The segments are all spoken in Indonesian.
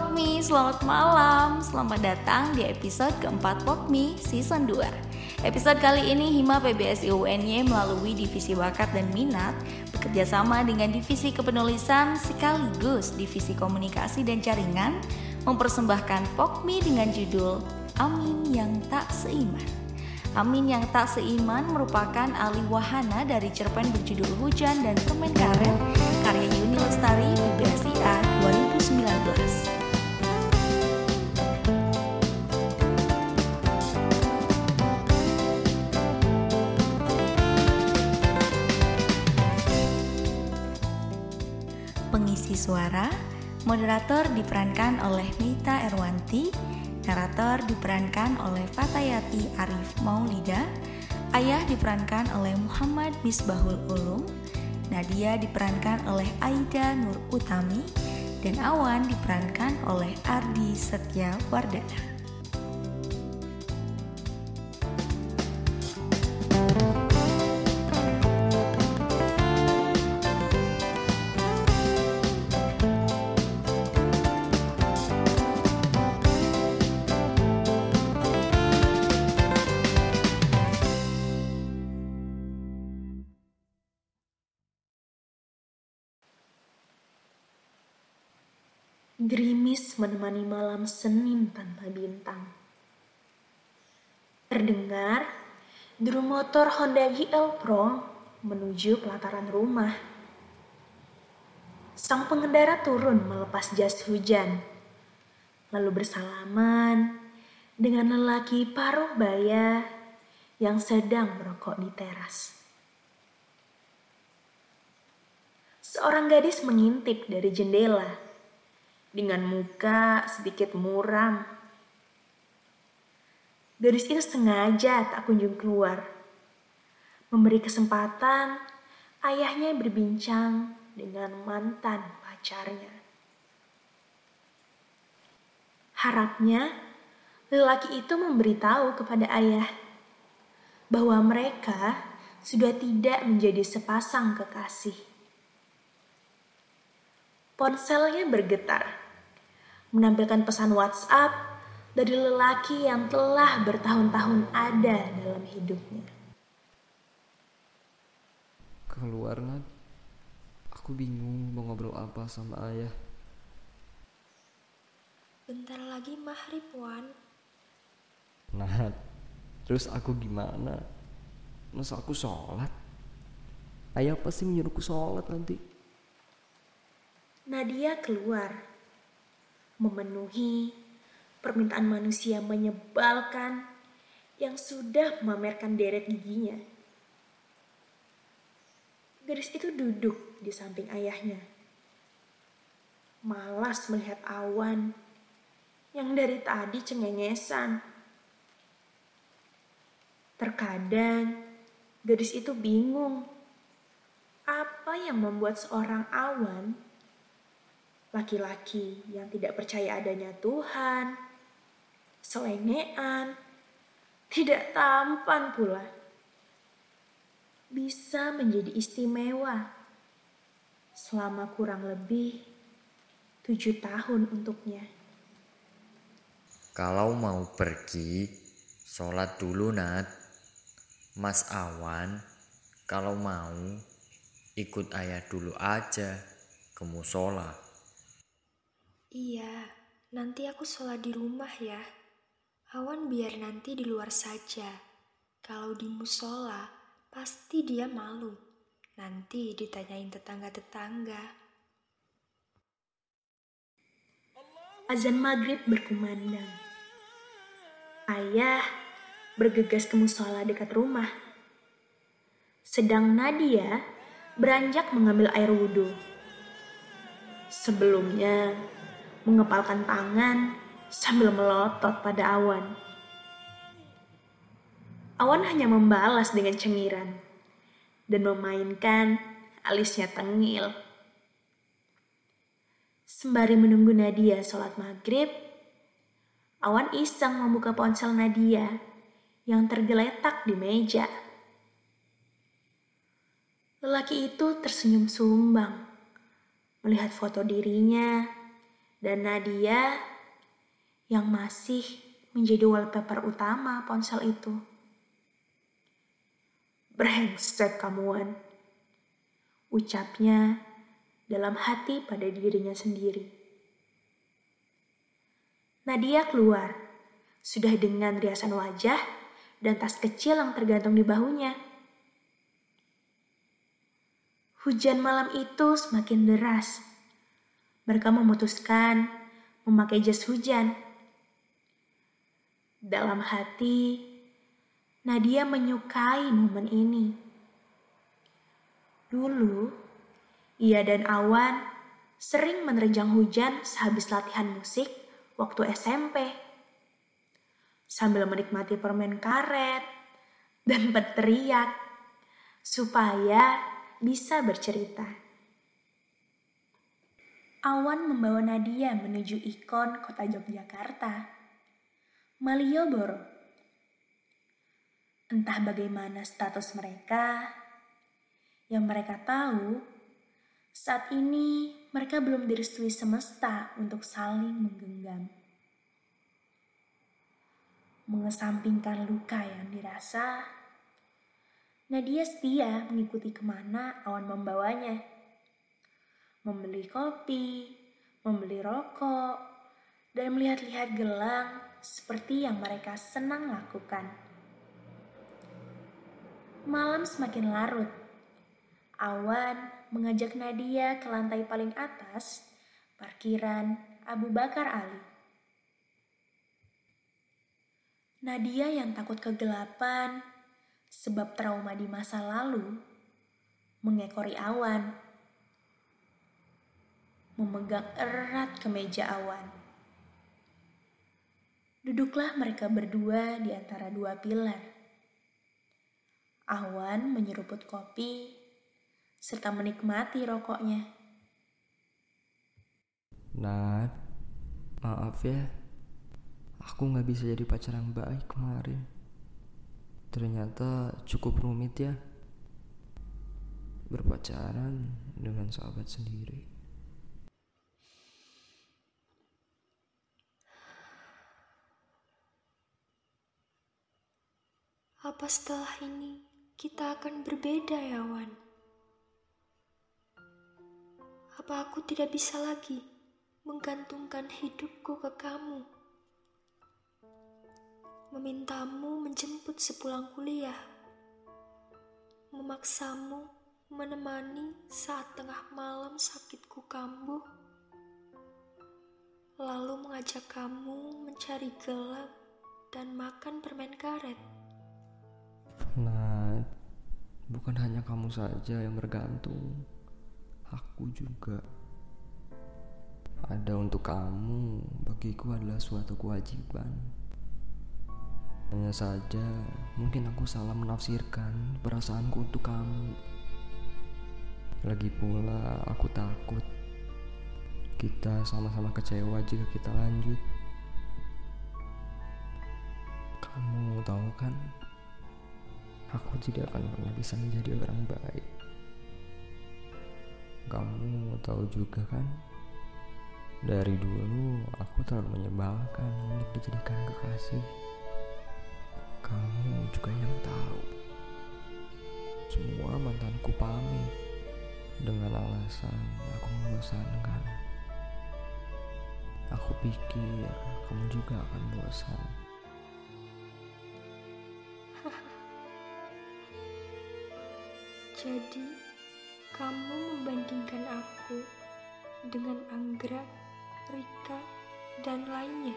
Pokmi, selamat malam. Selamat datang di episode keempat Pokmi Season 2 Episode kali ini Hima PBSI UNY melalui Divisi Bakat dan Minat Bekerja sama dengan Divisi Kepenulisan sekaligus Divisi Komunikasi dan Jaringan Mempersembahkan Pokmi dengan judul Amin Yang Tak Seiman. Amin yang tak seiman merupakan alih wahana dari cerpen berjudul Hujan dan Permen Karet karya Yuni Lestari PBSI A 2019 suara Moderator diperankan oleh Mita Erwanti Narator diperankan oleh Fatayati Arif Maulida, Ayah diperankan oleh Muhammad Misbahul Ulum, Nadia diperankan oleh Aida Nur Utami, dan Awan diperankan oleh Ardi Setia Wardana. Gerimis menemani malam Senin tanpa bintang. Terdengar deru motor Honda GL Pro menuju pelataran rumah. Sang pengendara turun melepas jas hujan, lalu bersalaman dengan lelaki paruh baya yang sedang merokok di teras. Seorang gadis mengintip dari jendela dengan muka sedikit muram. Gadis itu sengaja tak kunjung keluar, memberi kesempatan ayahnya berbincang dengan mantan pacarnya. Harapnya lelaki itu memberitahu kepada ayah bahwa mereka sudah tidak menjadi sepasang kekasih. Ponselnya bergetar menampilkan pesan WhatsApp dari lelaki yang telah bertahun-tahun ada dalam hidupnya. Keluar Nat, aku bingung mau ngobrol apa sama ayah. Bentar lagi maghrib Wan. Nat, terus aku gimana? Masa aku sholat? Ayah pasti menyuruhku sholat nanti. Nadia keluar memenuhi permintaan manusia menyebalkan yang sudah memamerkan deret giginya. Gadis itu duduk di samping ayahnya. Malas melihat awan yang dari tadi cengengesan. Terkadang gadis itu bingung apa yang membuat seorang awan laki-laki yang tidak percaya adanya Tuhan, selengean, tidak tampan pula, bisa menjadi istimewa selama kurang lebih tujuh tahun untuknya. Kalau mau pergi, sholat dulu Nat. Mas Awan, kalau mau ikut ayah dulu aja ke musola. Iya, nanti aku sholat di rumah ya. Awan biar nanti di luar saja. Kalau di musola, pasti dia malu. Nanti ditanyain tetangga-tetangga. Azan maghrib berkumandang. Ayah bergegas ke musola dekat rumah. Sedang Nadia beranjak mengambil air wudhu. Sebelumnya, mengepalkan tangan sambil melotot pada awan. Awan hanya membalas dengan cengiran dan memainkan alisnya tengil. Sembari menunggu Nadia sholat maghrib, Awan iseng membuka ponsel Nadia yang tergeletak di meja. Lelaki itu tersenyum sumbang melihat foto dirinya Dan Nadia yang masih menjadi wallpaper utama ponsel itu. Brengsek kamuan. Ucapnya dalam hati pada dirinya sendiri. Nadia keluar, sudah dengan riasan wajah dan tas kecil yang tergantung di bahunya. Hujan malam itu semakin deras. Mereka memutuskan memakai jas hujan. Dalam hati, Nadia menyukai momen ini. Dulu, ia dan Awan sering menerjang hujan sehabis latihan musik waktu SMP. Sambil menikmati permen karet dan berteriak supaya bisa bercerita. Awan membawa Nadia menuju ikon kota Yogyakarta, Malioboro. Entah bagaimana status mereka, yang mereka tahu saat ini mereka belum direstui semesta untuk saling menggenggam. Mengesampingkan luka yang dirasa, Nadia setia mengikuti ke mana awan membawanya. Membeli kopi, membeli rokok, dan melihat-lihat gelang seperti yang mereka senang lakukan. Malam semakin larut. Awan mengajak Nadia ke lantai paling atas parkiran Abu Bakar Ali. Nadia yang takut kegelapan sebab trauma di masa lalu, mengekori awan, memegang erat ke meja awan. Duduklah mereka berdua di antara dua pilar. Awan menyeruput kopi serta menikmati rokoknya. Nat, maaf ya. Aku nggak bisa jadi pacar yang baik kemarin. Ternyata cukup rumit ya berpacaran dengan sahabat sendiri. Apa setelah ini kita akan berbeda ya, Wan? Apa aku tidak bisa lagi menggantungkan hidupku ke kamu? memintamu menjemput sepulang kuliah, memaksamu menemani saat tengah malam sakitku kambuh, lalu mengajak kamu mencari gelang dan makan permen karet. Bukan hanya kamu saja yang bergantung, aku juga. Ada untuk kamu, bagiku adalah suatu kewajiban. Hanya saja, mungkin aku salah menafsirkan perasaanku untuk kamu. Lagi pula, aku takut kita sama-sama kecewa jika kita lanjut. Kamu tahu kan, aku tidak akan pernah bisa menjadi orang baik. Kamu tahu juga kan, dari dulu aku terlalu menyebalkan untuk dijadikan kekasih kamu juga yang tahu. Semua mantanku pamit dengan alasan aku membosankan. Aku pikir kamu juga akan bosan. Jadi, kamu membandingkan aku dengan Anggra, Rika, dan lainnya.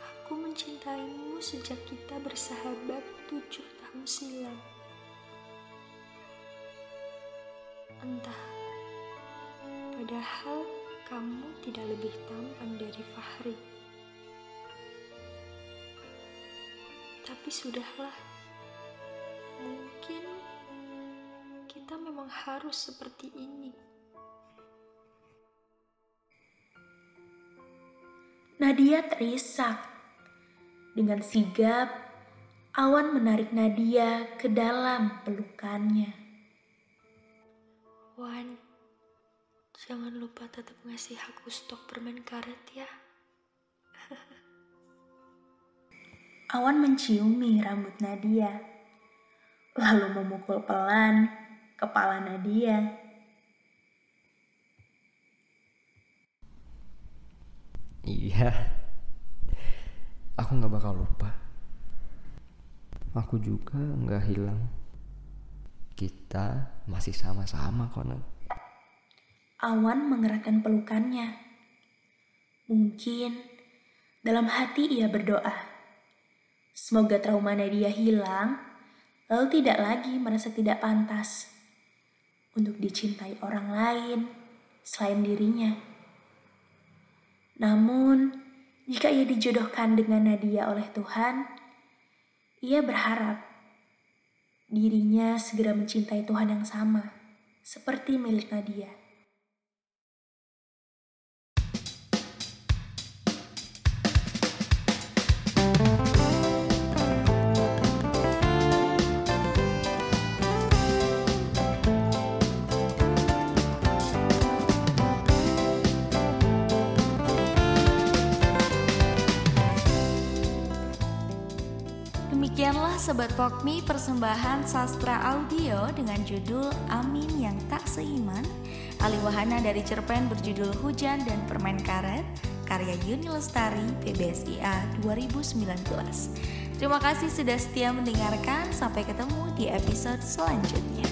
Aku mencintaimu sejak kita bersahabat tujuh tahun silam. Entah, padahal kamu tidak lebih tampan dari Fahri. Tapi sudahlah, memang harus seperti ini. Nadia terisak dengan sigap, Awan menarik Nadia ke dalam pelukannya. Wan, Jangan lupa tetap ngasih aku stok permen karet ya. Awan menciumi rambut Nadia, lalu memukul pelan kepala Nadia. Iya, aku nggak bakal lupa. Aku juga nggak hilang. Kita masih sama-sama kok, Nat. Awan mengeratkan pelukannya. Mungkin dalam hati ia berdoa. Semoga trauma Nadia hilang, lalu tidak lagi merasa tidak pantas untuk dicintai orang lain selain dirinya. Namun, jika ia dijodohkan dengan Nadia oleh Tuhan, ia berharap dirinya segera mencintai Tuhan yang sama, seperti milik Nadia. Sobat Pokmi persembahan sastra audio dengan judul Amin yang tak seiman. Ali Wahana dari cerpen berjudul Hujan dan Permen Karet karya Yuni Lestari PBSIA 2019 Terima kasih sudah setia mendengarkan. Sampai ketemu di episode selanjutnya